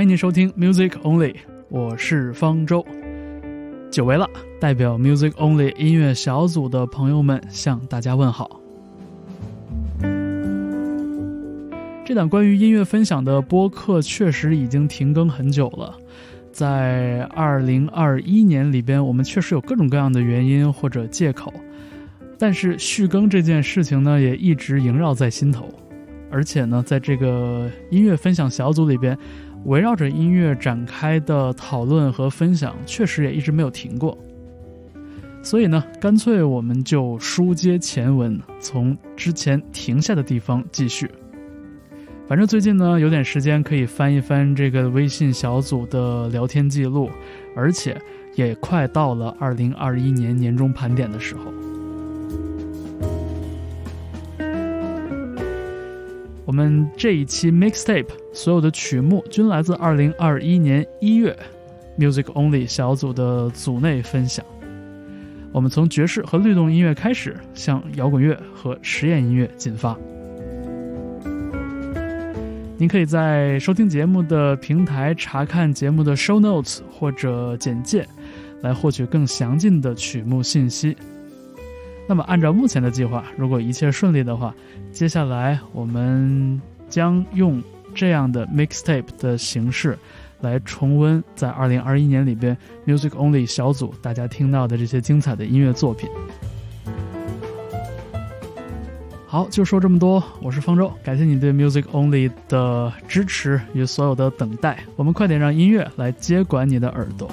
欢迎收听 Music Only，我是方舟。久违了，代表 Music Only 音乐小组的朋友们向大家问好。这档关于音乐分享的播客确实已经停更很久了，在二零二一年里边，我们确实有各种各样的原因或者借口，但是续更这件事情呢，也一直萦绕在心头。而且呢，在这个音乐分享小组里边，围绕着音乐展开的讨论和分享，确实也一直没有停过。所以呢，干脆我们就书接前文，从之前停下的地方继续。反正最近呢，有点时间可以翻一翻这个微信小组的聊天记录，而且也快到了二零二一年年终盘点的时候。我们这一期 mixtape 所有的曲目均来自二零二一年一月 Music Only 小组的组内分享。我们从爵士和律动音乐开始，向摇滚乐和实验音乐进发。您可以在收听节目的平台查看节目的 show notes 或者简介，来获取更详尽的曲目信息。那么，按照目前的计划，如果一切顺利的话，接下来我们将用这样的 mixtape 的形式，来重温在2021年里边 Music Only 小组大家听到的这些精彩的音乐作品。好，就说这么多。我是方舟，感谢你对 Music Only 的支持与所有的等待。我们快点让音乐来接管你的耳朵。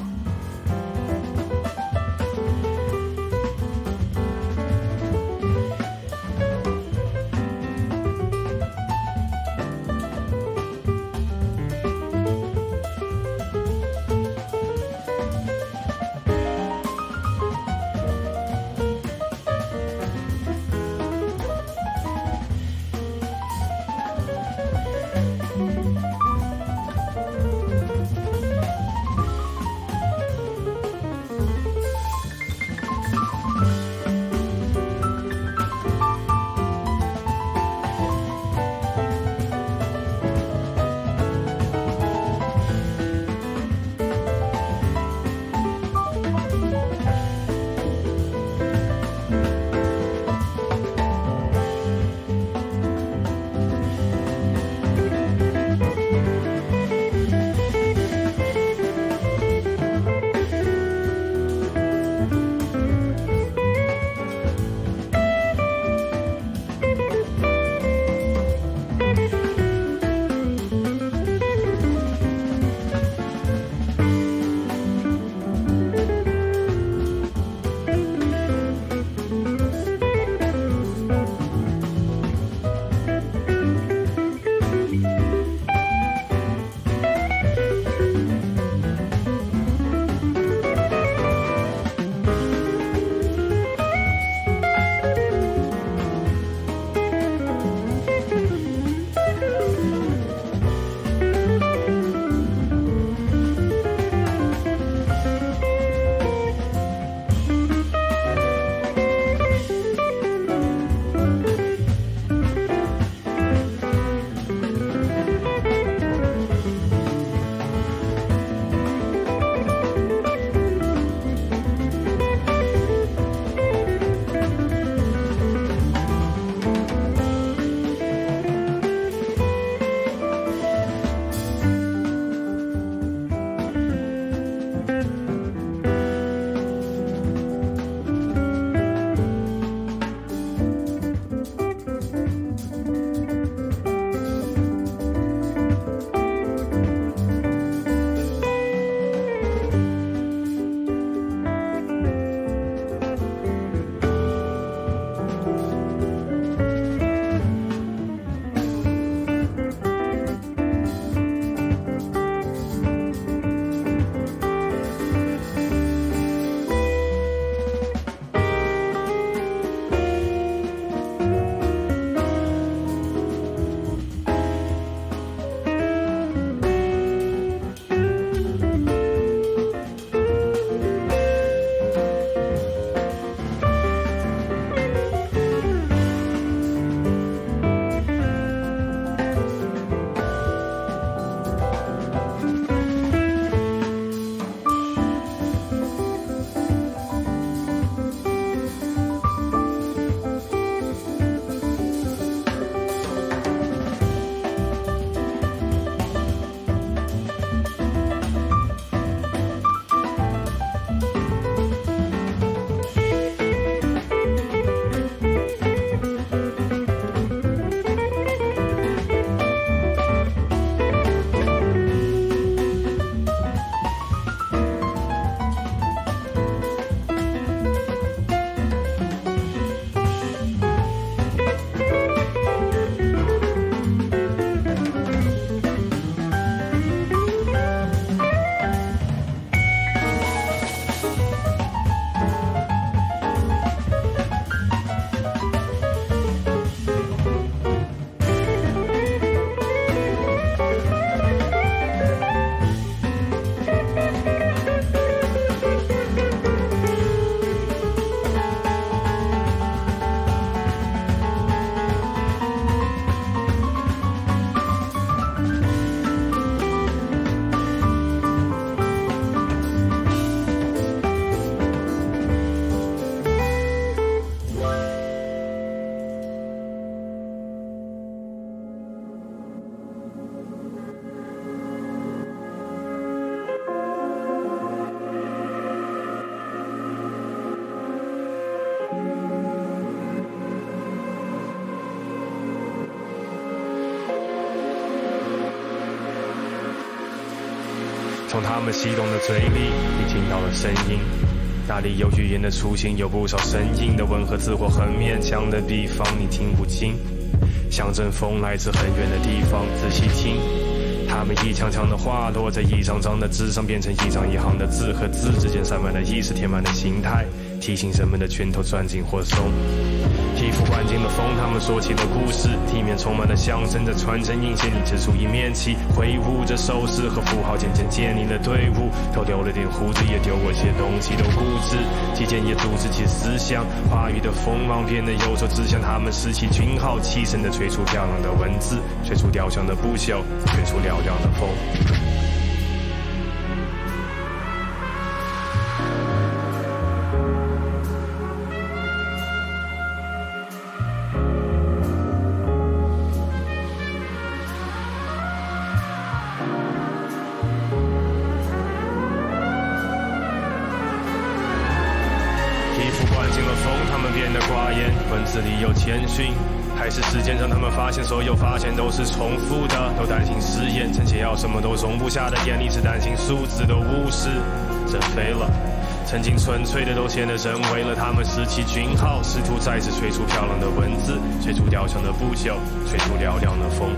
他们激动的嘴里，你听到了声音。那里有语言的雏形，有不少生硬的吻和字或很勉强的地方，你听不清。像阵风来自很远的地方，仔细听，他们一腔腔的话落在一张张的纸上，变成一张一行的字，和字之间散漫的意识填满了形态，提醒人们的拳头攥紧或松。皮肤环境的风，他们说起了故事，地面充满了象征在传承印线，你指出一面旗，挥舞着手势和符号，渐渐建立了队伍。都留了点胡子，也丢过些东西，都固执，期间也组织起思想。话语的锋芒变得有时候指向他们拾起军号，齐声的吹出漂亮的文字，吹出雕像的不朽，吹出嘹亮的风。么都容不下的眼里，是担心数字都无视，这飞了。曾经纯粹的都显得人为了，他们拾起军号，试图再次吹出漂亮的文字，吹出雕像的不朽，吹出嘹亮的风。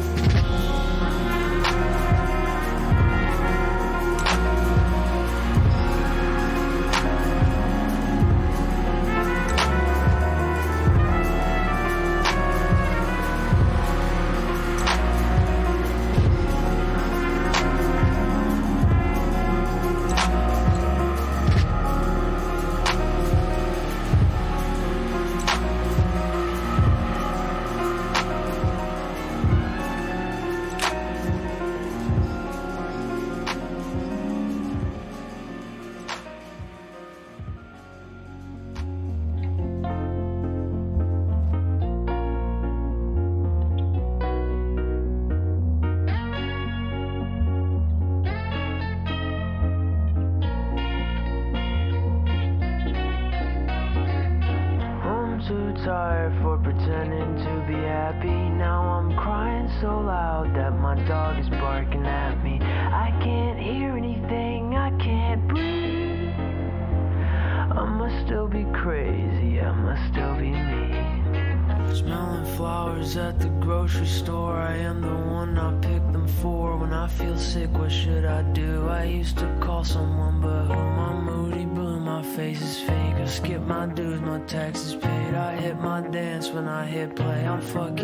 fuck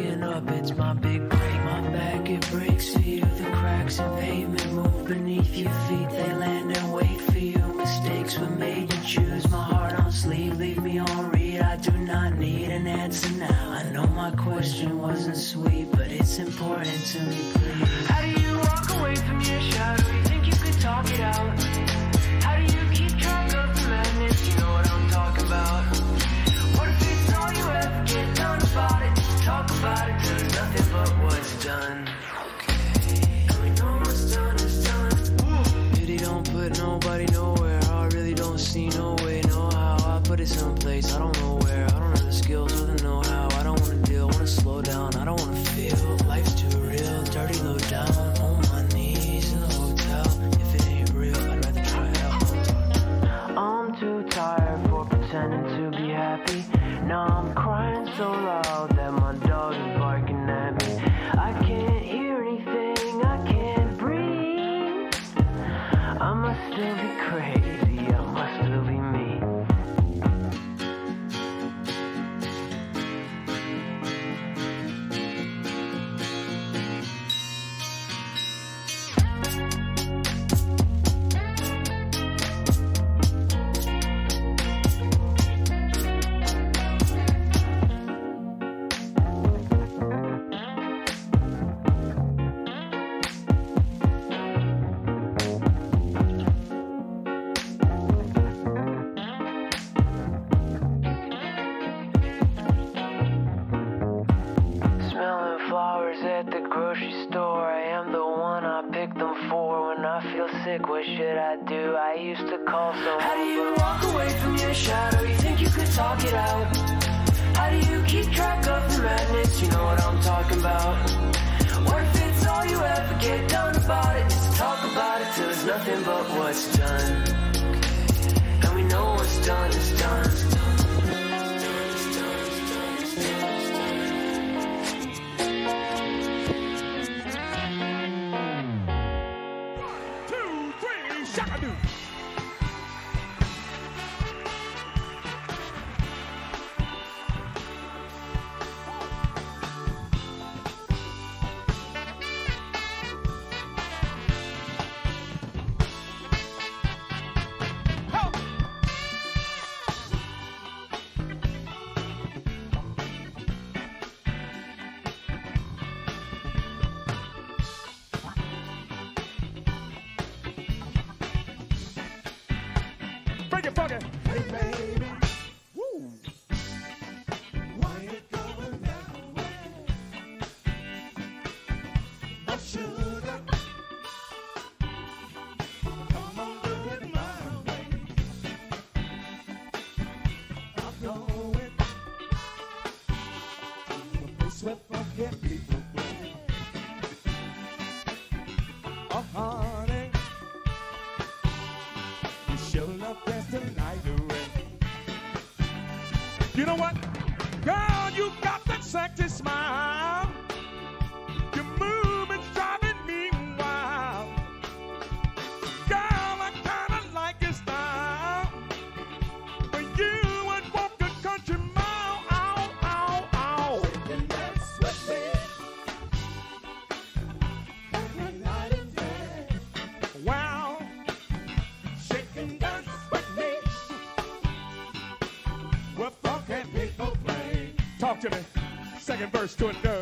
to it. Go.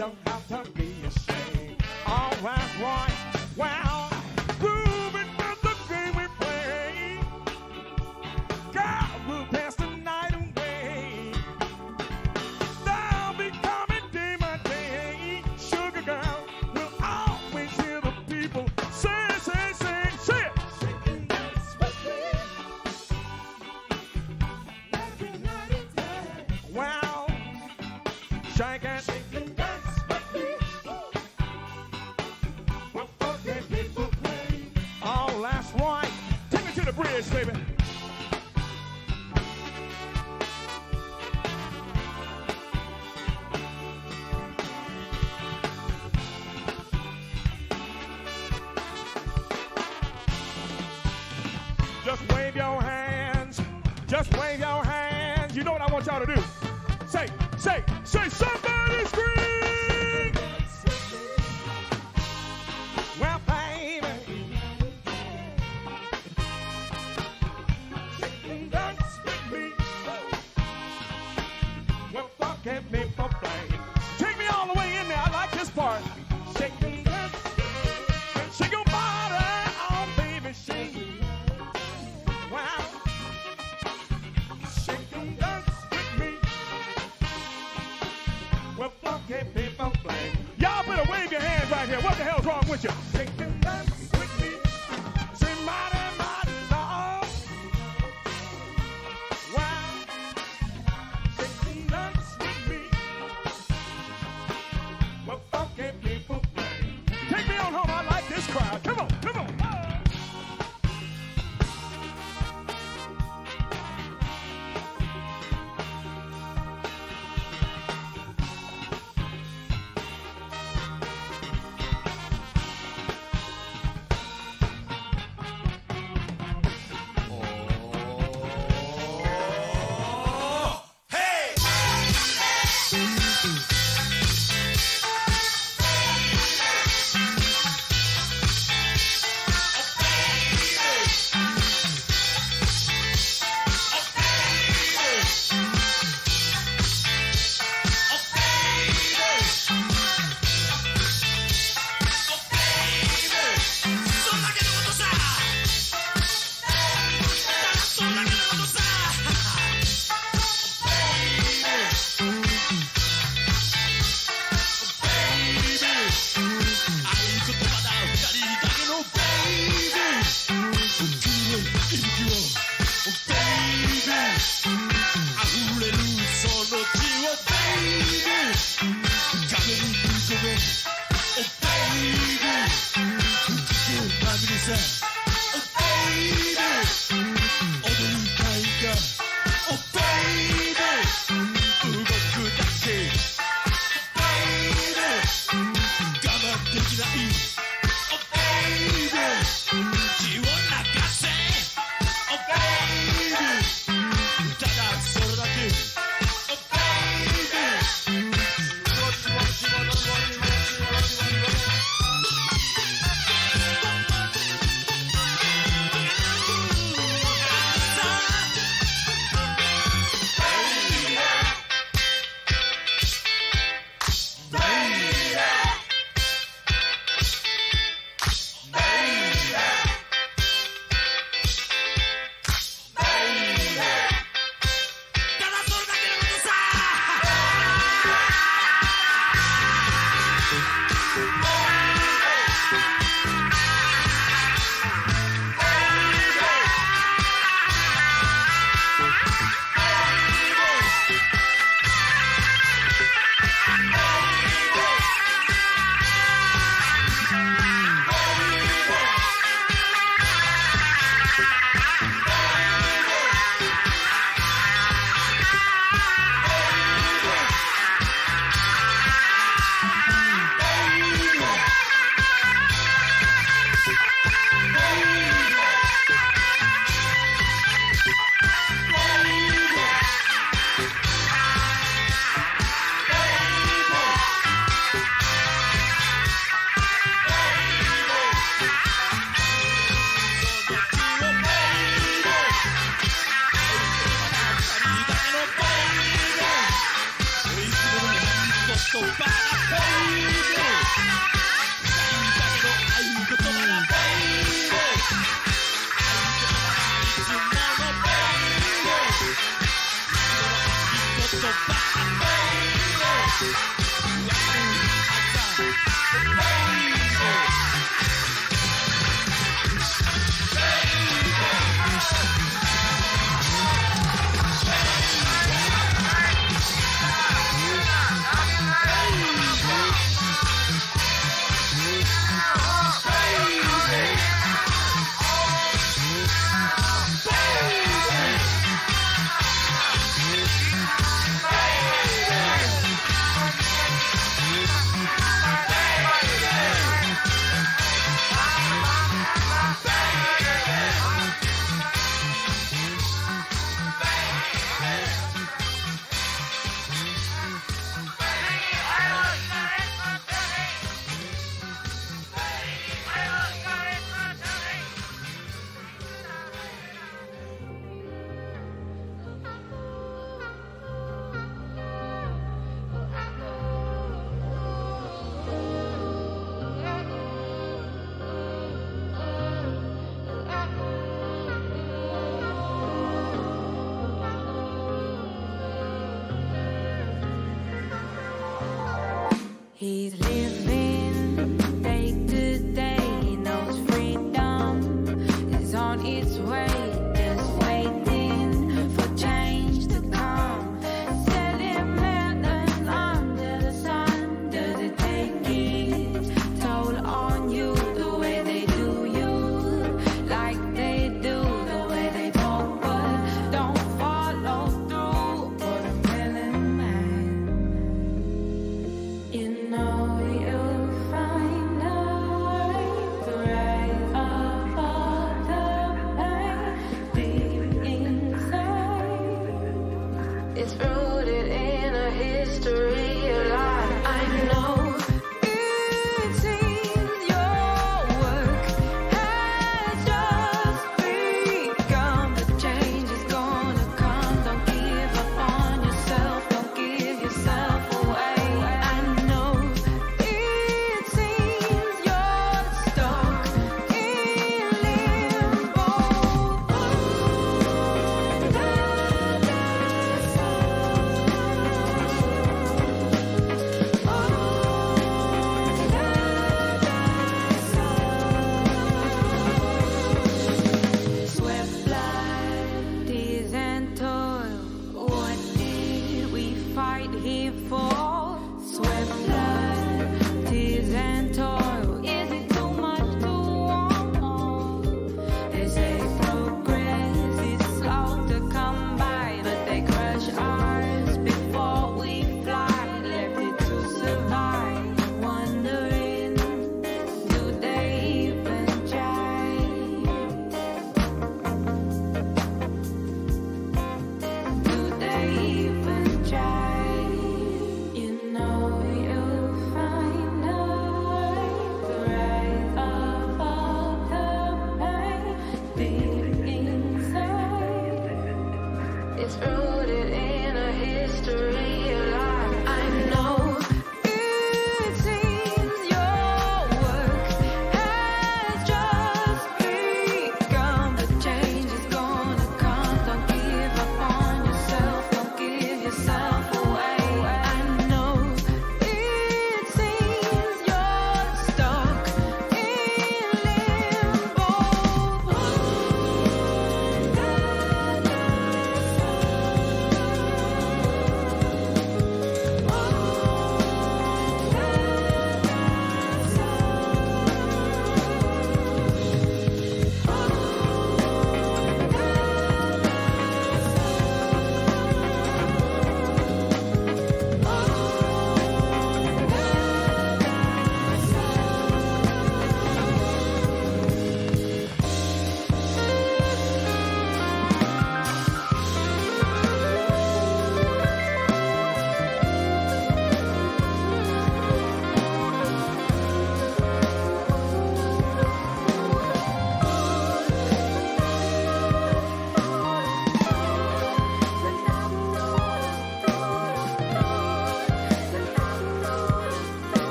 don't have to be ashamed. All that's right. Well,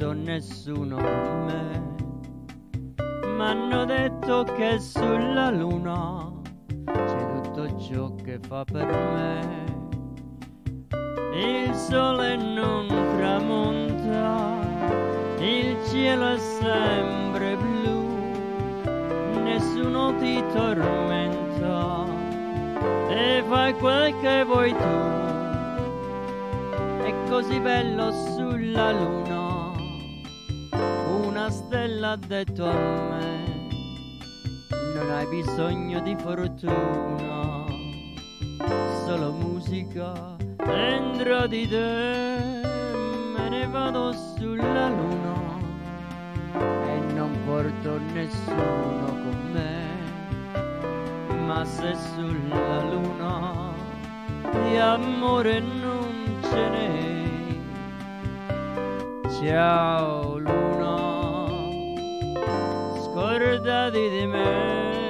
porto nessuno con me. M'hanno detto che sulla luna c'è tutto ciò che fa per me. Il sole non tramonta, il cielo è sempre blu, nessuno ti tormenta e fai quel che vuoi tu. È così bello sulla luna, stella ha detto a me, non hai bisogno di fortuna, solo musica dentro di te, me ne vado sulla luna e non porto nessuno con me, ma se sulla luna di amore non ce n'è. Ciao verdad y dime.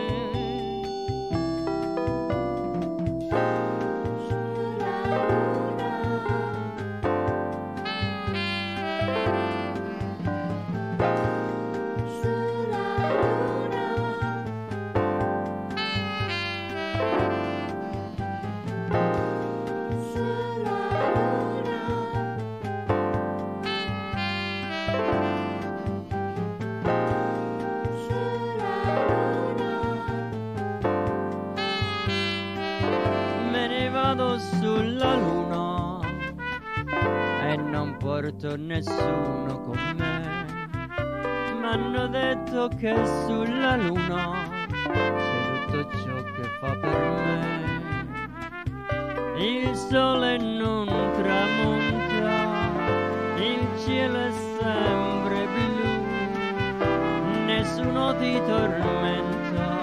Nessuno ti tormenta.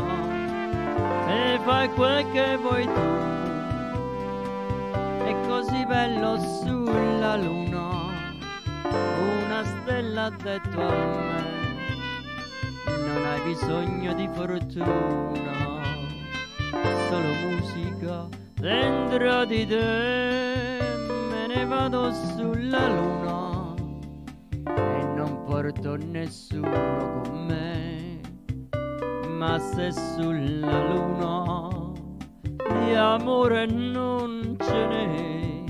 E fai quel che vuoi tu. È così bello sulla luna, una stella ha detto a me, non hai bisogno di fortuna, solo musica dentro di te, me ne vado sulla luna e non porto nessuno con me, ma se sulla luna di amore non ce n'è.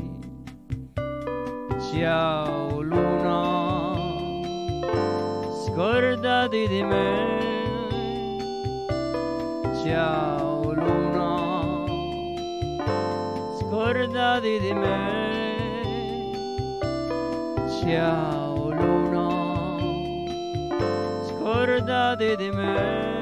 Ciao luna, scordati di me. Ciao luna, scordati di me. Ciao luna, scordati di me.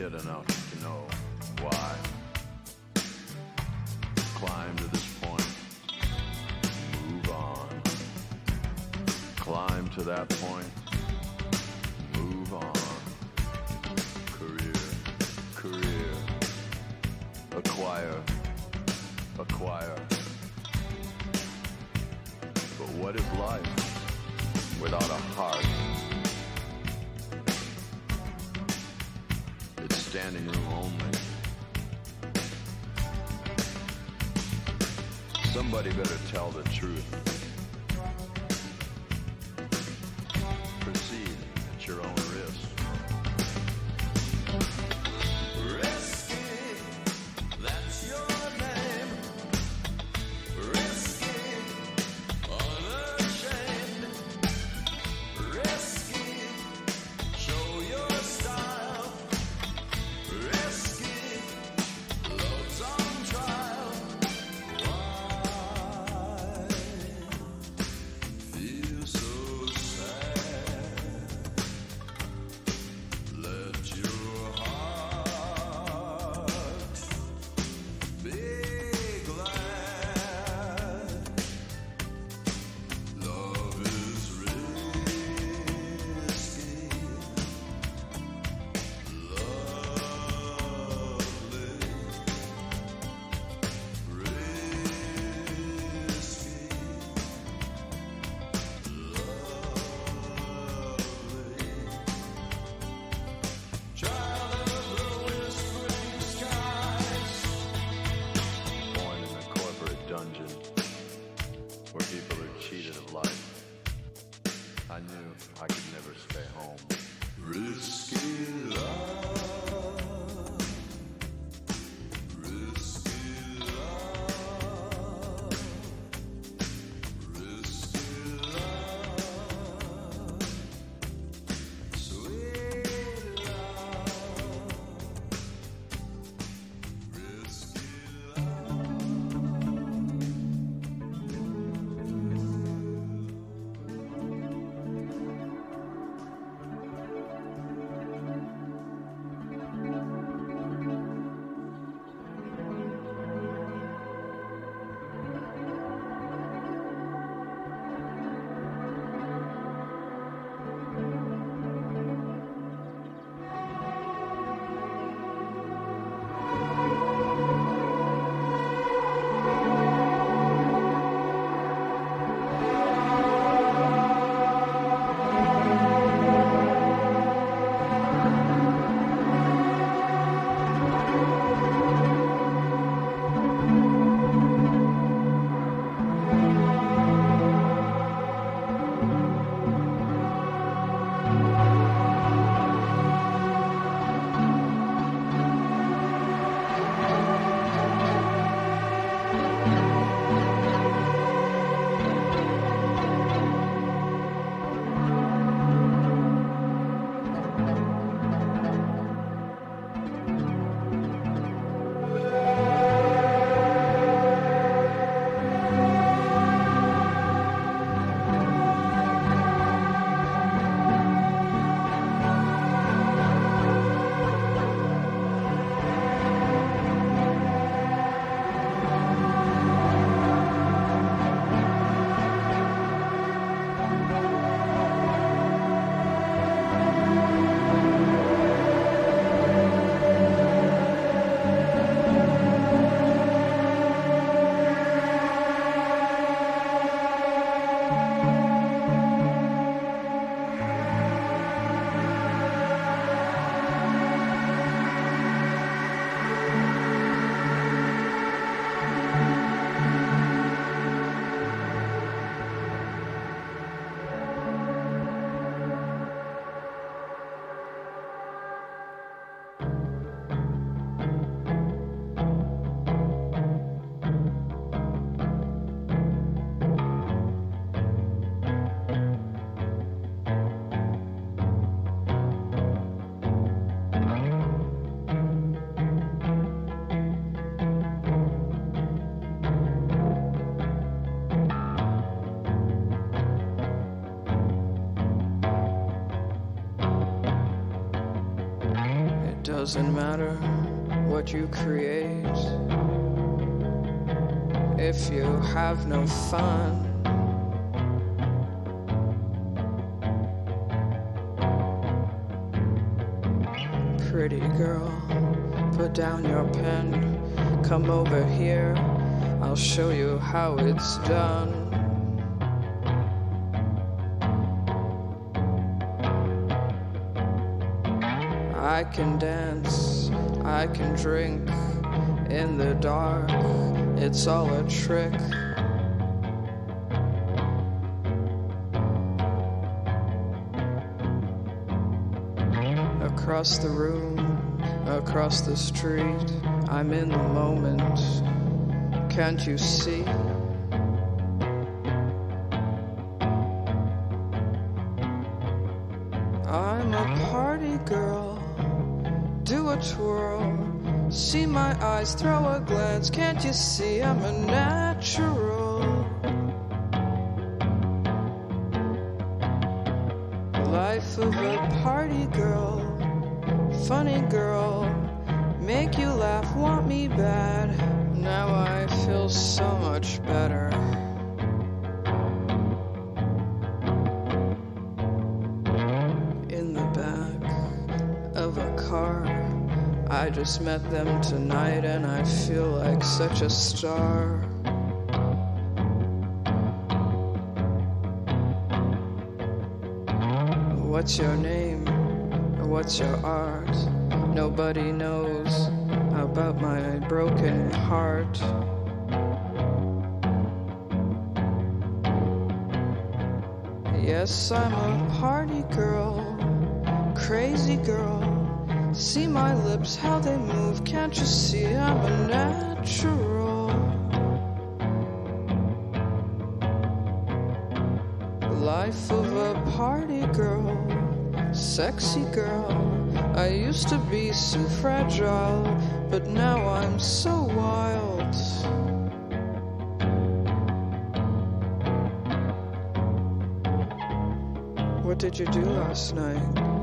kid enough. Doesn't matter what you create if you have no fun. Pretty girl, put down your pen. Come over here, I'll show you how it's done. Can dance, I can drink in the dark. It's all a trick. Across the room, across the street, I'm in the moment. Can't you see? Eyes, throw a glance. Can't you see I'm a natural? Just met them tonight and I feel like such a star. What's your name? What's your art? Nobody knows about my broken heart. Yes, I'm a party girl, crazy girl. See my lips, how they move. Can't you see I'm a natural? Life of a party girl, sexy girl. I used to be so fragile, but now I'm so wild. What did you do last night?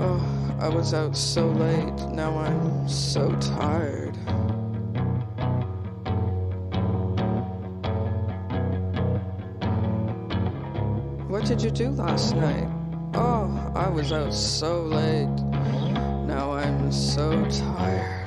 Oh, I was out so late. Now I'm so tired. What did you do last night? Oh, I was out so late. Now I'm so tired.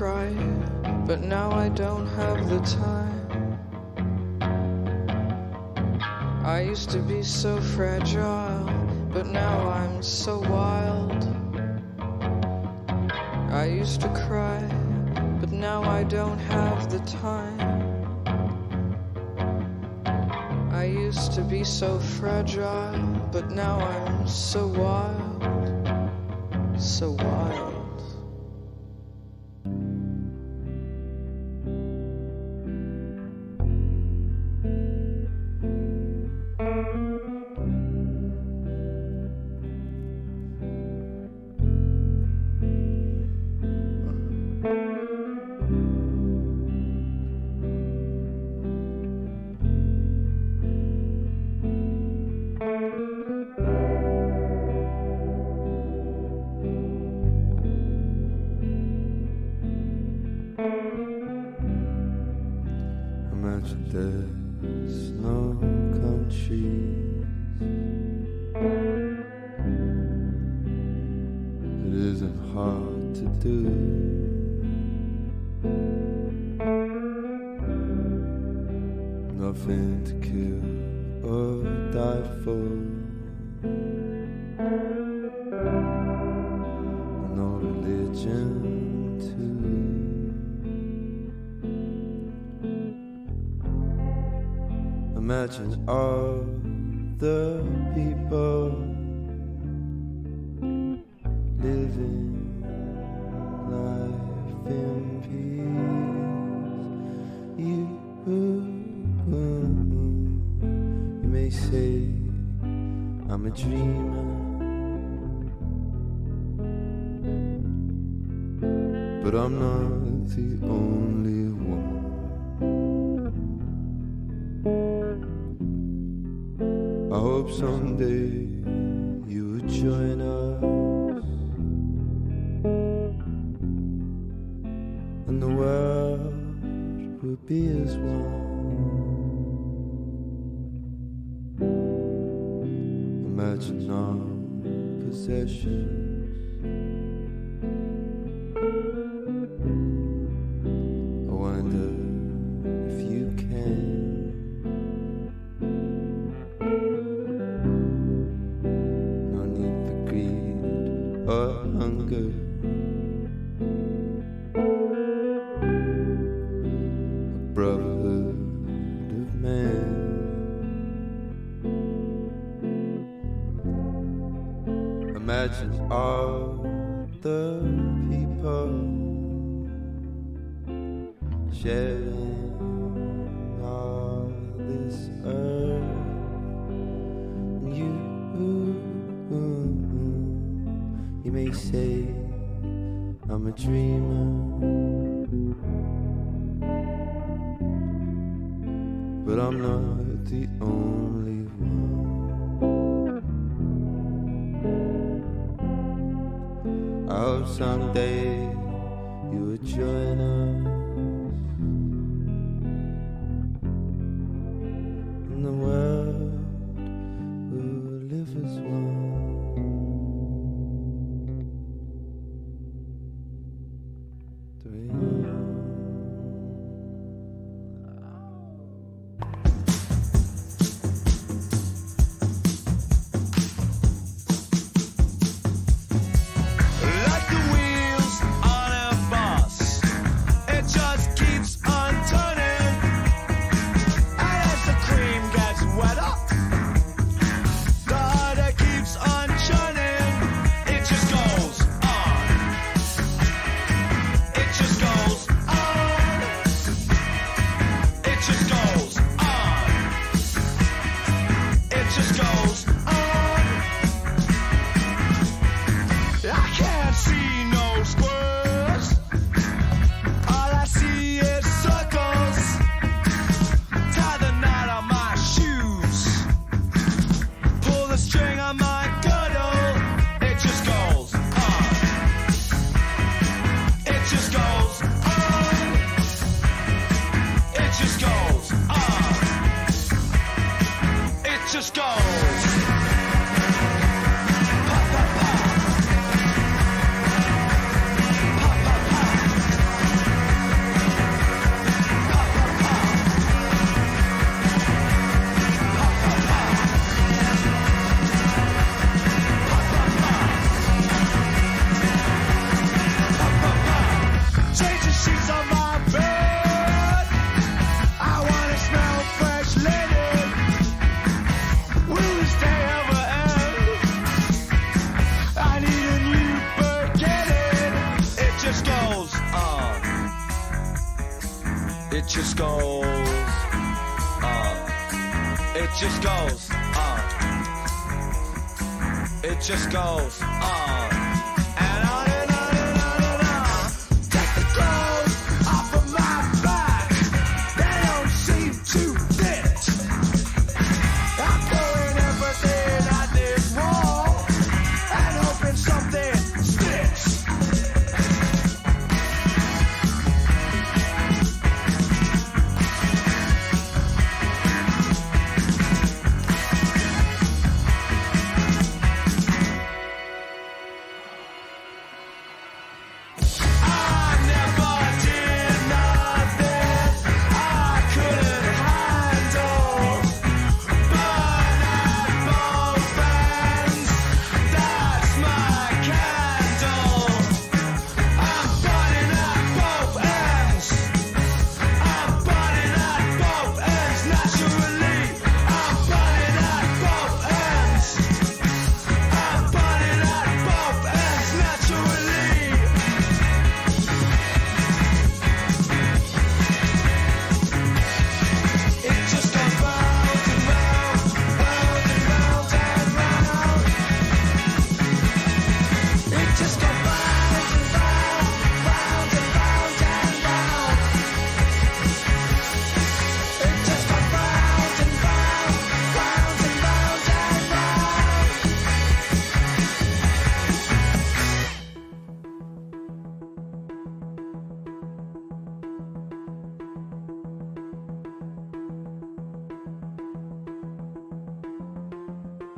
Cry, but now I don't have the time. I used to be so fragile, but now I'm so wild. I used to cry, but now I don't have the time. I used to be so fragile, but now I'm so wild, so wild. of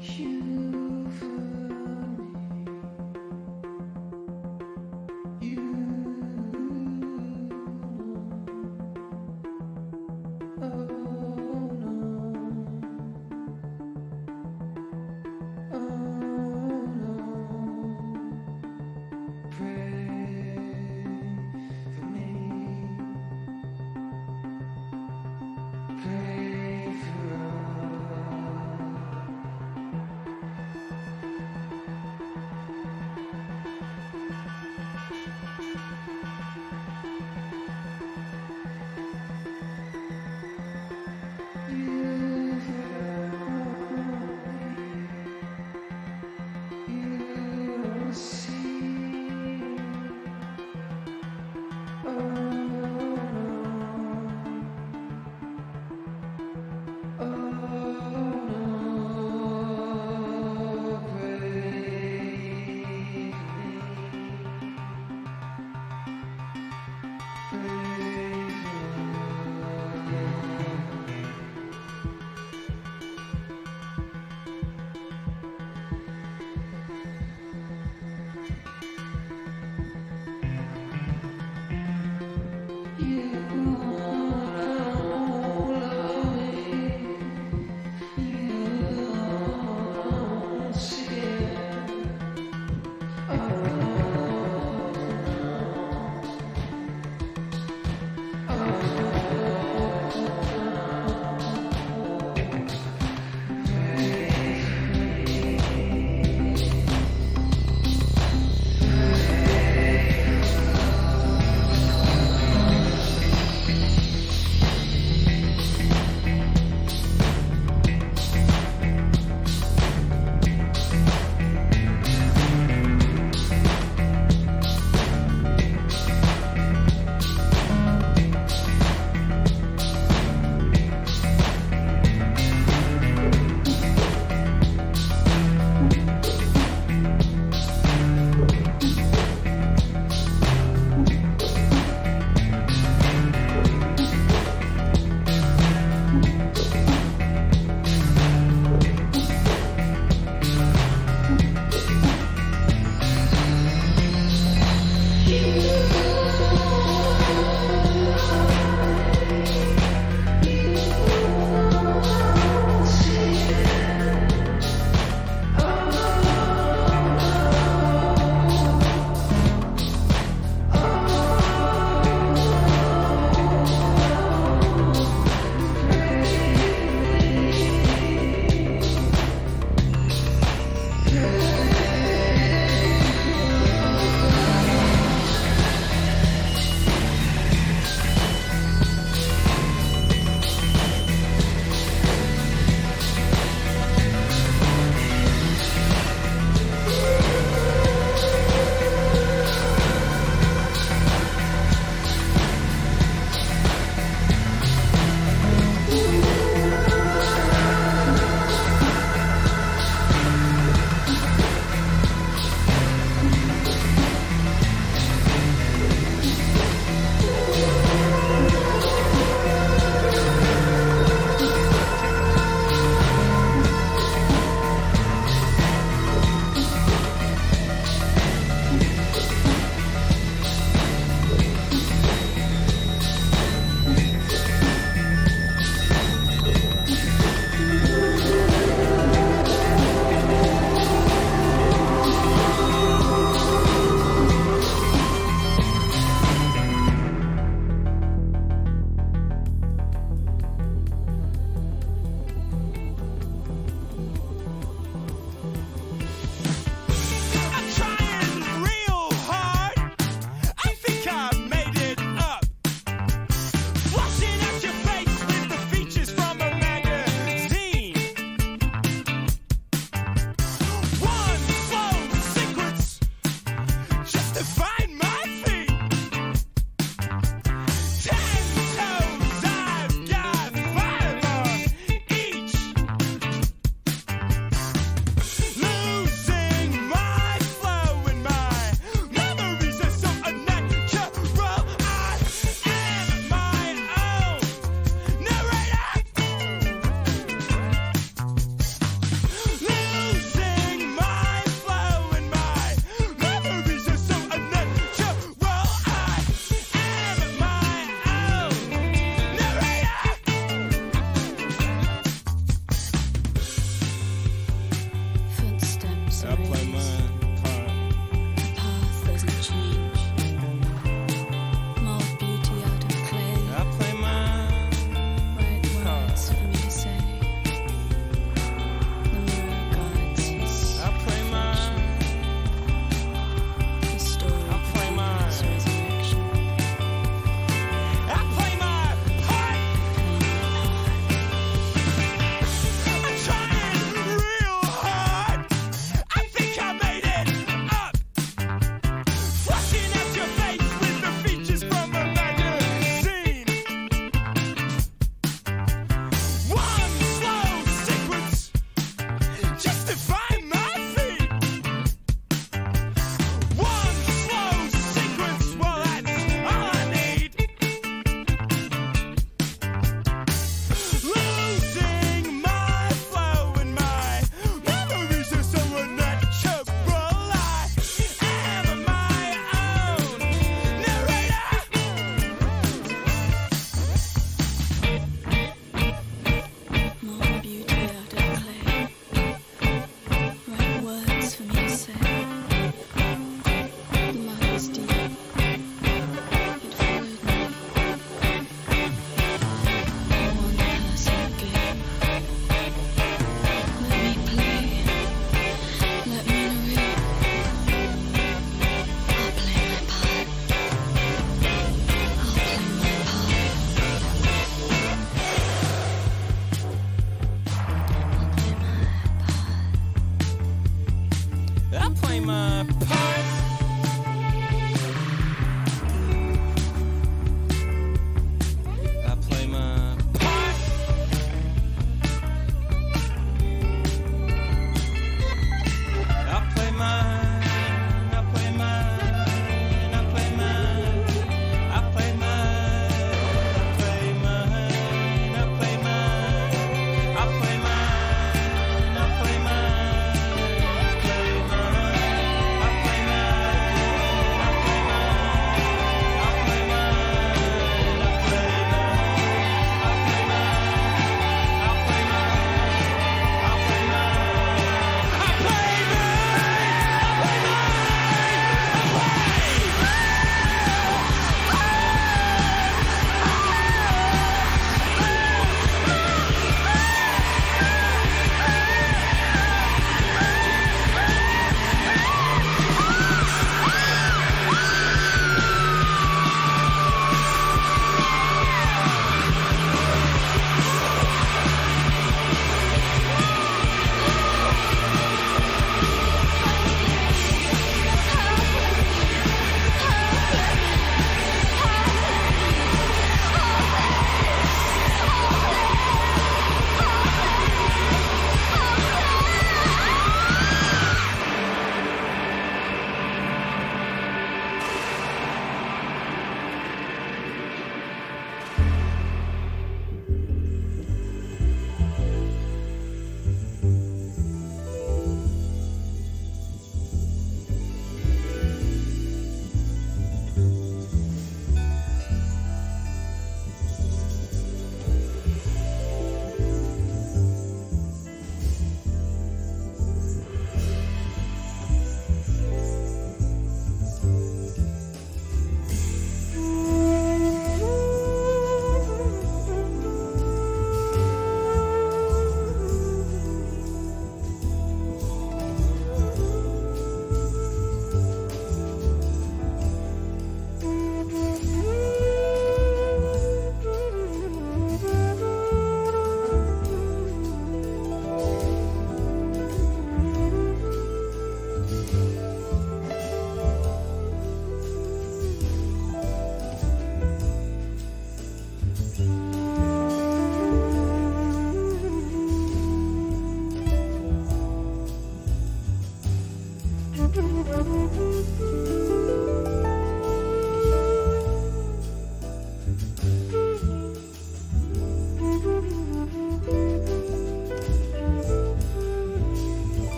Shoot.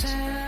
time